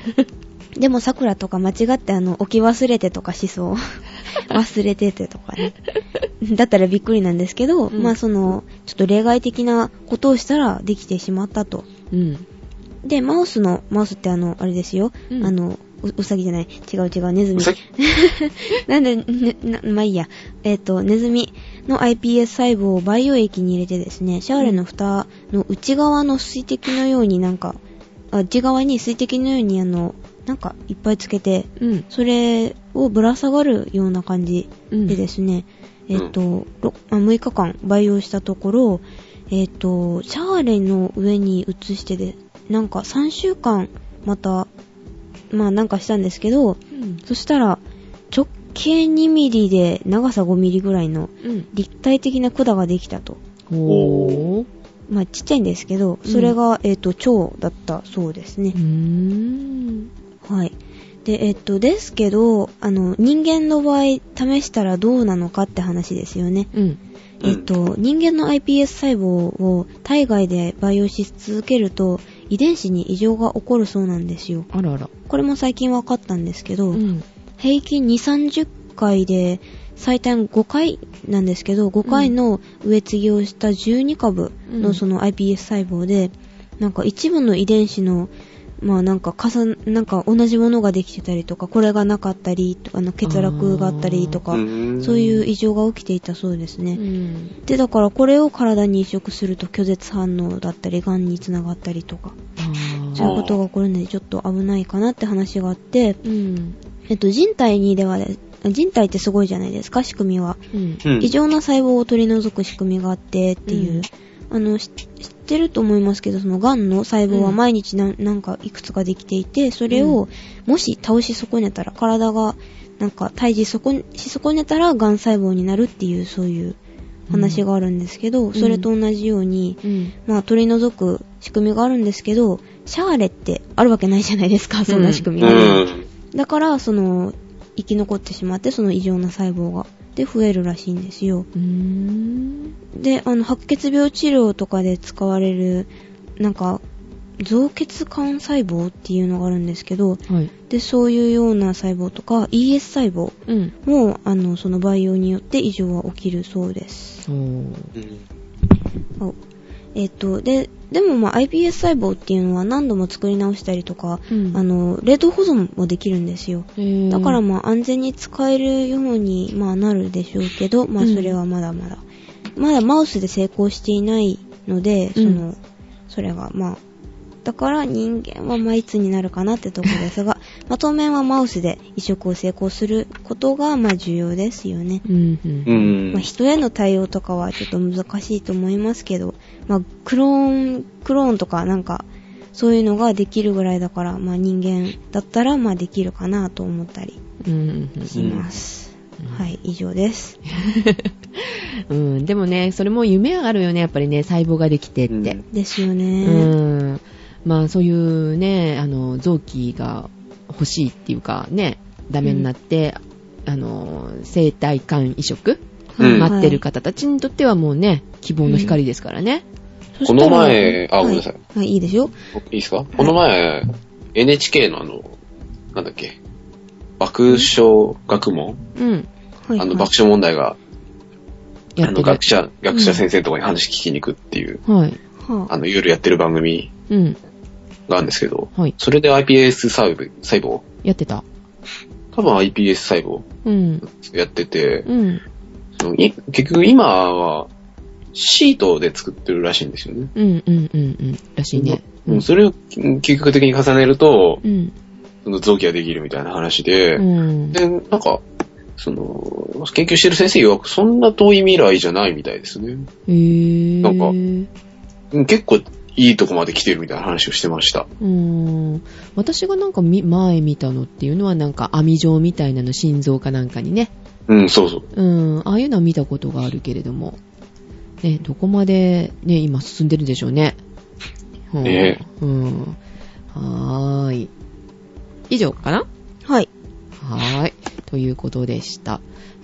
でも、桜とか間違ってあの、置き忘れてとかしそう。(laughs) 忘れててとかね。だったらびっくりなんですけど、うんまあその、ちょっと例外的なことをしたらできてしまったと。うん。で、マウスの、マウスってあの、あれですよ。うんあの、う、うさぎじゃない。違う違う、ネズミ (laughs) なんで、ね、な、まあいいや。えっ、と、ネズミの iPS 細胞を培養液に入れてですね、シャーレの蓋の内側の水滴のようになんか、あ内側に水滴のようにあの、なんかいっぱいつけて、うん。それをぶら下がるような感じうん。でですね、えっ、と、ろあ6日間培養したところ、えっ、と、シャーレの上に移してで、なんか3週間また、まあなんかしたんですけど、うん。そしたら、直径2ミリで長さ5ミリぐらいのうん。立体的な管ができたと。ほー。まあちっちゃいんですけど、それが、えっ、と、腸だったそうですねうー。ん。はい。で、えっと、ですけど、あの、人間の場合、試したらどうなのかって話ですよね。うん。えっと、人間の iPS 細胞を体外で培養し続けると、遺伝子に異常が起こるそうなんですよ。あらあら。これも最近分かったんですけど、うん。平均2、30回で、最短5回なんですけど、5回の植え継ぎをした12株うんのその iPS 細胞で、なんか一部の遺伝子の、まあなんか重な、なんか同じものができてたりとか、これがなかったり、あの欠落があったりとか、そういう異常が起きていたそうですね。うん。で、だからこれを体に移植すると拒絶反応だったり、癌につながったりとか、あそういうことが起こるのでちょっと危ないかなって話があって、うん。えっと、人体にでは、人体ってすごいじゃないですか、仕組みは。うん。うん異常な細胞を取り除く仕組みがあってっていう、あの、し知ってると思いますけど、その癌の細胞はうん毎日ななんかいくつかできていて、それをもし倒し損ねたら、体がなんか退治損し損ねたら癌細胞になるっていうそういう話があるんですけど、それと同じように、うん。まあ取り除く仕組みがあるんですけど、シャーレってあるわけないじゃないですか、そんな仕組みうが。ん。だから、その、生き残ってしまって、その異常な細胞が。で、増えるらしいんですよ。で、あの、白血病治療とかで使われる、なんか、造血幹細胞っていうのがあるんですけど、はい。で、そういうような細胞とか、ES 細胞うん。も、あの、その培養によって異常は起きるそうです。えっ、と、で、でもまあ iPS 細胞っていうのは何度も作り直したりとか、うんあの、冷凍保存もできるんですよ。だからまあ安全に使えるように、まあ、なるでしょうけど、まあうんそれはまだまだ。まだマウスで成功していないので、そうんの、それがまあ、だから人間はまあいつになるかなってところですが、(laughs) まあ当面はマウスで移植を成功することがまあ重要ですよね。うん。うん。うんまあ、人への対応とかはちょっと難しいと思いますけど、まあ、クローン、クローンとかなんか、そういうのができるぐらいだから、まあ人間だったら、まあできるかなと思ったりうん。うんします。はい、以上です。(laughs) うん。でもね、それも夢あるよね、やっぱりね、細胞ができてって。うんですよね。うん。まあそういうね、あの、臓器が欲しいっていうかね、ダメになって、あの、生体管移植、うん待ってる方たちにとってはもうね、希望の光ですからね。この前あはごめんなさい。はい、いいですよ。いいですか？この前、NHK のあの、なんだっけ、爆笑学問？うん。はい、あの、はい爆笑問題が、あの。学者、学者先生のとこに話聞きに行くっていう、はい。はああの、夜やってる番組うん。があるんですけど、はい。それで iPS 細胞、細胞やってた。多分 iPS 細胞うん。やってて、うん。結局今は、シートで作ってるらしいんですよね。うん。うん。うん。うん。らしいね。うんそれをうん究極的に重ねると、うん。そその臓器ができるみたいな話で、うん。で、なんか、その、研究してる先生曰くそんな遠い未来じゃないみたいですね。へぇー。なんかうん結構いいとこまで来てるみたいな話をしてました。うーん私がなんかみ前見たのっていうのはなんか網状みたいなの心臓かなんかにね。うん、そうそう。うん、ああいうのは見たことがあるけれども。ね、どこまでね、今進んでるんでしょうね。うんねうん。はーい。以上かな？はい。はーい。ということでした。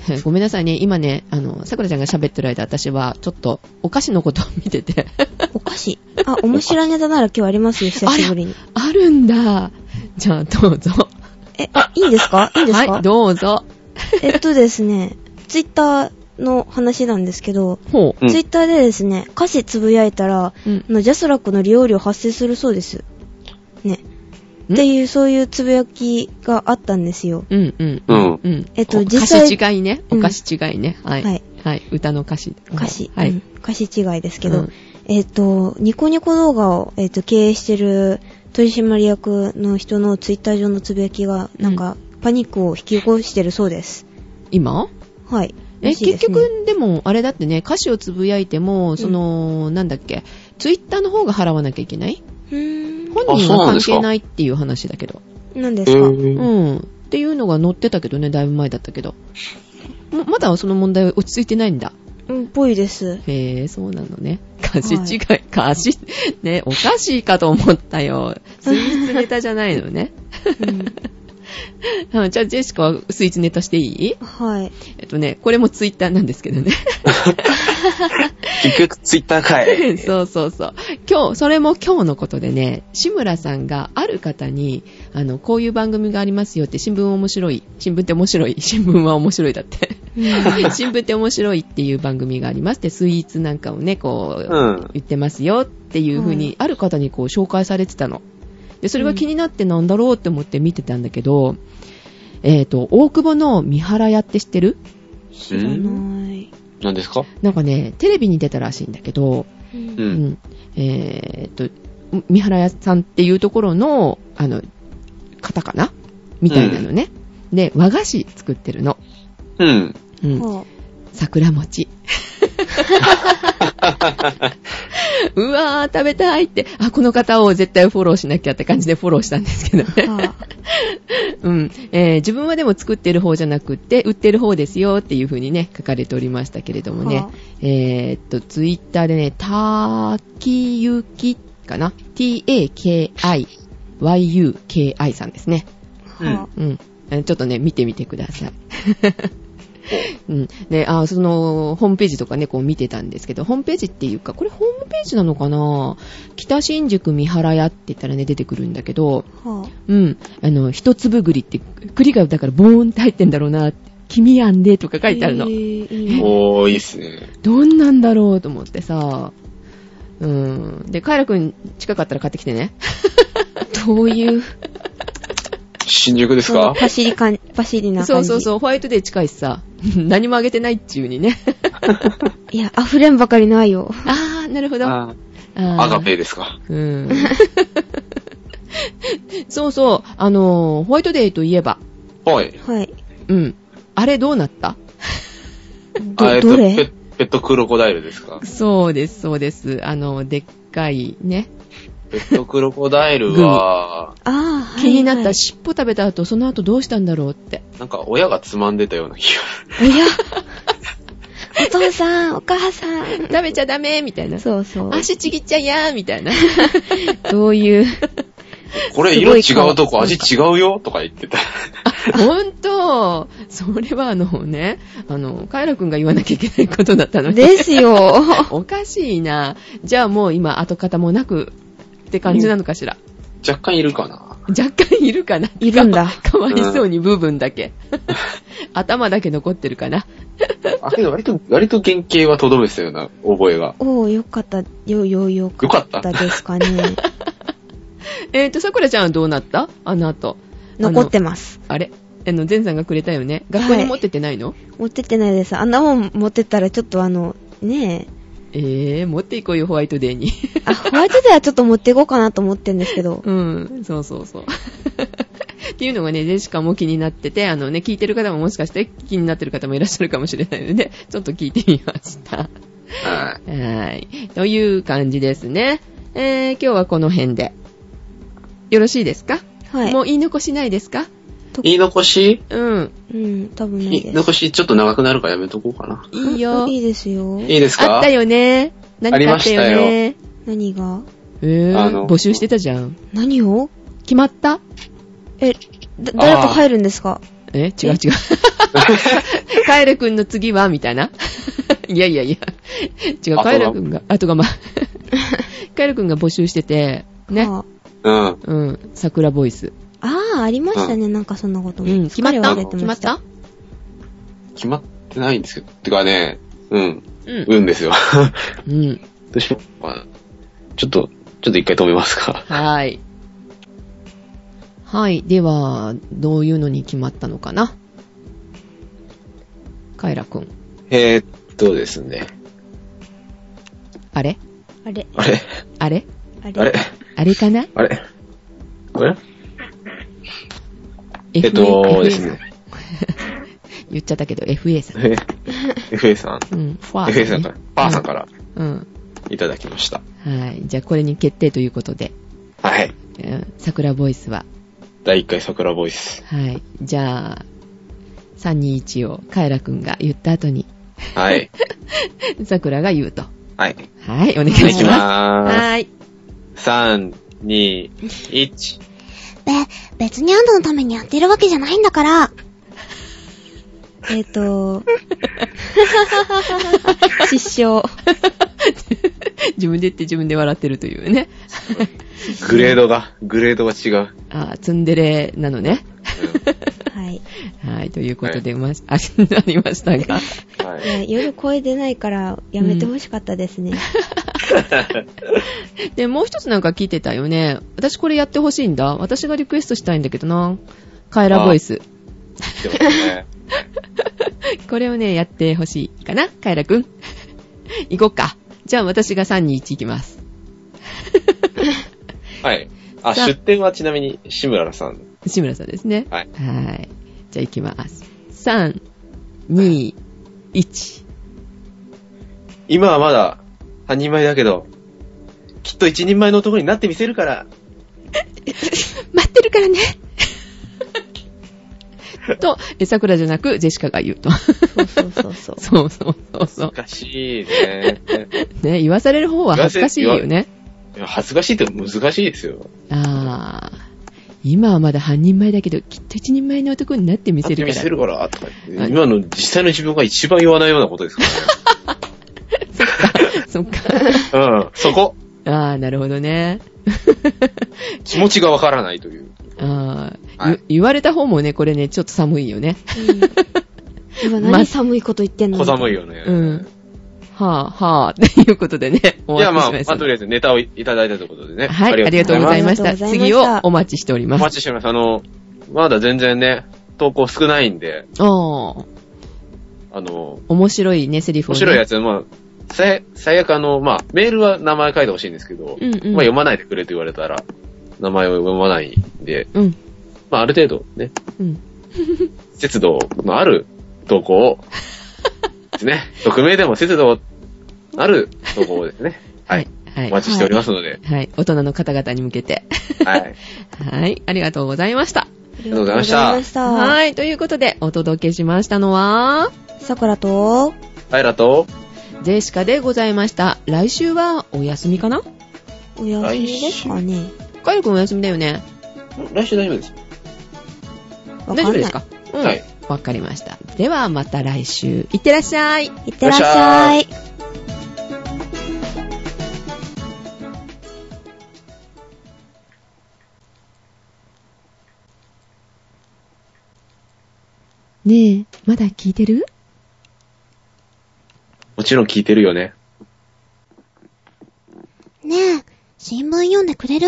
(laughs) ごめんなさいね。今ね、あの、さくらちゃんが喋ってる間、私はちょっとお菓子のことを見てて。お菓子。あ、面白いネタなら今日あります？(laughs) よ、久しぶりに。あるんだ。じゃあ、どうぞ。え、あ、いいですか？(laughs) いいですか、はい、どうぞ。えっとですね、ツイッターの話なんですけど、ほう。うんツイッターでですね、歌詞つぶやいたら、うんあのジャスラックの利用料発生するそうです。ね。んっていう、そういうつぶやきがあったんですよ。うんうん。うん。うん。えっとお実際歌詞違いね。うんお菓子違いね。はい。はい。はい。歌の歌詞。歌詞、はい。うん歌詞違いですけど、うんえっと、ニコニコ動画を、えっと、経営してる取締役の人のツイッター上のつぶやきが、なんか、パニックを引き起こしてるそうです。今？はい。え、らしいですね結局、でも、あれだってね、歌詞をつぶやいても、その、なんだっけ、ツイッターの方が払わなきゃいけない？本人は関係ないっていう話だけど。何ですか、えうーん。っていうのが載ってたけどね、だいぶ前だったけど。ままだその問題は落ち着いてないんだ。うん、ぽいです。へえ、そうなのね。歌詞違い、歌詞、ね、おかしいかと思ったよ。スイーツネタじゃないのね。うん。(laughs) うんじゃあ、ジェシカはスイーツネタしていい？はい。えっとね、これもツイッターなんですけどね。結局ツイッターかい。(laughs) そうそうそう。今日、それも今日のことでね、志村さんがある方に、あの、こういう番組がありますよって、新聞面白い。新聞って面白い。(laughs) 新聞は面白いだって。新聞って面白いっていう番組がありますって、スイーツなんかをね、こう、うん言ってますよっていう風に、はいある方にこう紹介されてたの。で、それが気になってなんだろうって思って見てたんだけど、えっ、と、大久保の三原屋って知ってる？知らない。何ですか？なんかね、テレビに出たらしいんだけど、う。うん。うんん。えっ、と、三原屋さんっていうところの、あの、方かな？みたいなのね。で、和菓子作ってるの。うん。うん。は桜餅。(laughs) (laughs) うわー、食べたいって。あ、この方を絶対フォローしなきゃって感じでフォローしたんですけどあ。ね。は (laughs) うん。えー自分はでも作ってる方じゃなくって、売ってる方ですよっていう風にね、書かれておりましたけれどもね。はえーっと、ツイッターでね、たきゆきかな ?t-a-k-i-y-u-k-i さんですね。あ。はうん。えーちょっとね、見てみてください。うん。で、あ、その、ホームページとかね、こう見てたんですけど、ホームページっていうか、これホームページなのかな？北新宿三原屋って言ったらね、出てくるんだけど、あ。はうん。あの、一粒栗って、栗がだからボーンって入ってんだろうなって、君やんでとか書いてあるの。おー、いいっすね。どんなんだろうと思ってさ。うん。で、カイラくん近かったら買ってきてね。どういう、新宿ですか？パシリかん、パシリな感じ。そうそうそう、ホワイトデー近いしさ。(laughs) 何もあげてないっちゅうにね。(laughs) いや、溢れんばかりないよ。あー、なるほど。あアガペですか？うん。(laughs) そうそう、あのー、ホワイトデーといえば、はい。はい。うん。あれどうなった？あえっど、どれ？とペペットクロコダイルですか？そうです、そうです。あの、でっかいね。ペットクロコダイルは、ああ、はい。気になったはい尻尾食べた後、その後どうしたんだろうって。なんか親がつまんでたような気が。おや (laughs) お父さん、お母さん。食べちゃダメみたいな。そうそう。足ちぎっちゃやーみたいな。(laughs) どういう。これ色違うとこ味違うよとか言ってた。ほんと、それはあのね、あの、カイラくんが言わなきゃいけないことだったのに。ですよ。(laughs) おかしいな。じゃあもう今跡形もなくって感じなのかしら。若干いるかな。若干いるかないるんだかかわいそうに部分だけ。(laughs) 頭だけ残ってるかな。あ、けど割と、割と原型はとどめてたような覚えが。おー、よかった。よ、よ、よよかったかったですかね。(laughs) えーと、さくらちゃんはどうなった？あの後。残ってまます。あれ？あの、前さんがくれたよね。学校に持ってってないの、持ってってないです。あんなもん持ってったらちょっとあの、ねえ。えー、持っていこうよ、ホワイトデーに。あ、ホワイトデーはちょっと持っていこうかなと思ってるんですけど。(laughs) うん、そうそうそう。(laughs) っていうのがね、ジェシカも気になってて、あのね、聞いてる方ももしかして気になってる方もいらっしゃるかもしれないので、(laughs) ちょっと聞いてみました。はい。はい。という感じですね。えー、今日はこの辺で。よろしいですか、はい。もう言い残しないですか？と言い残し？うん。うん、多分ない言い。残しちょっと長くなるからやめとこうかな。いいよ。いいですよ。いいですか？あったよね。何かあったよありまね。何が？えー、あの募集してたじゃん。何を？決まった？え、だ誰か入るんですか？え違う違う。カエルくんの次は？みたいな。(laughs) いやいやいや。違う、あカエルくんが、あとがまあ、カエルくんが募集してて、ね。はうん。うん、桜ボイス。ああー、ありましたね、なんかそんなことも。うん、決まった？すっかり忘れて決まった？た決まってないんですけど。てかね、うん。うん。うんですよ。(laughs) うん。どうしようかな。ちょっと、ちょっと一回止めますか。はーい。はい。では、どういうのに決まったのかな？カエラくん。えー、っとですね。あれ？あれ、あれ？あれ？あれ、あれ？あれかな？あれ？あれ？えっとですね。(laughs) 言っちゃったけど、FA さん。え FA さん。(laughs) うん、ファー、FA さんから、パーさんからうん。いただきました。はい。じゃあ、これに決定ということで、はい。うん桜ボイスは、第1回桜ボイス。はい。じゃあ、321をカエラくんが言った後に、はい。(laughs) 桜が言うと。はい。はい、お願いします。まーはい。す。3、2、1。べ、別にあんたのためにやってるわけじゃないんだから。えっ、ー、と、失笑。自分で言って自分で笑ってるというね。グレードが、グレードが違う。あーツンデレなのね。はい。はい、ということで、ま、(laughs) あ、なりましたが。うんはい夜声出ないからやめてほしかったですね。(laughs) (laughs) で、もう一つなんか聞いてたよね。私これやってほしいんだ。私がリクエストしたいんだけどな。カエラボイス。ね。(laughs) これをね、やってほしいかなカエラくん。行こっか。じゃあ私が3、2、1行きます。(laughs) はい。あ出店はちなみに志村さん。志村さんですね。はい。はい。じゃあ行きます。3、2、1。今はまだ半人前だけど、きっと一人前の男になってみせるから。(laughs) 待ってるからね。(laughs) と、え桜じゃなくジェシカが言うと。そうそうそうそう。(laughs) そうそうそう。難しいね。ね、言わされる方は恥ずかしいよね。いや恥ずかしいって難しいですよ。ああ。今はまだ半人前だけど、きっと一人前の男になってみなっせるから。てみせるから、とか言ってはい今の実際の自分が一番言わないようなことですか (laughs) そっか。うん。そこ。ああ、なるほどね。(laughs) 気持ちがわからないという。ああ、はいゆ言われた方もね、これね、ちょっと寒いよね。うん、今ま何寒いこと言ってんの？小寒いよね。うん。はぁ、はぁ、っていうことでね、終いや、まあ、まあ、とりあえずネタをいただいたということでね。はい、ありがとうございました。次をお待ちしておりおます。待ちしております。あの、まだ全然ね、投稿少ないんで、おー、あの、面白いね、セリフを、ね。面白いやつ、まあ、最最悪あの、まあ、メールは名前書いてほしいんですけど、うんうん。まあ、読まないでくれと言われたら、名前を読まないんで、うん。まあ、ある程度ね、うん。(laughs) 節度のある投稿を、ですね。(laughs) 匿名でも節度のある投稿をですね。はい。。はいお。待ちしておりますので、はい。大人の方々に向けて。はい。(laughs) はい。ありがとうございました。ありがとうございましたました。はい。ということで、お届けしましたのは、さくらと、アイラと、ジェシカでございました。来週はお休みかな？お休みですかね。カイル君お休みだよね。来週大丈夫です。大丈夫ですか？うん。はい。わかりました。ではまた来週。いってらっしゃい。いってらっしゃい。ねえ、まだ聞いてる？もちろん聞いてるよね。ねえ、新聞読んでくれる？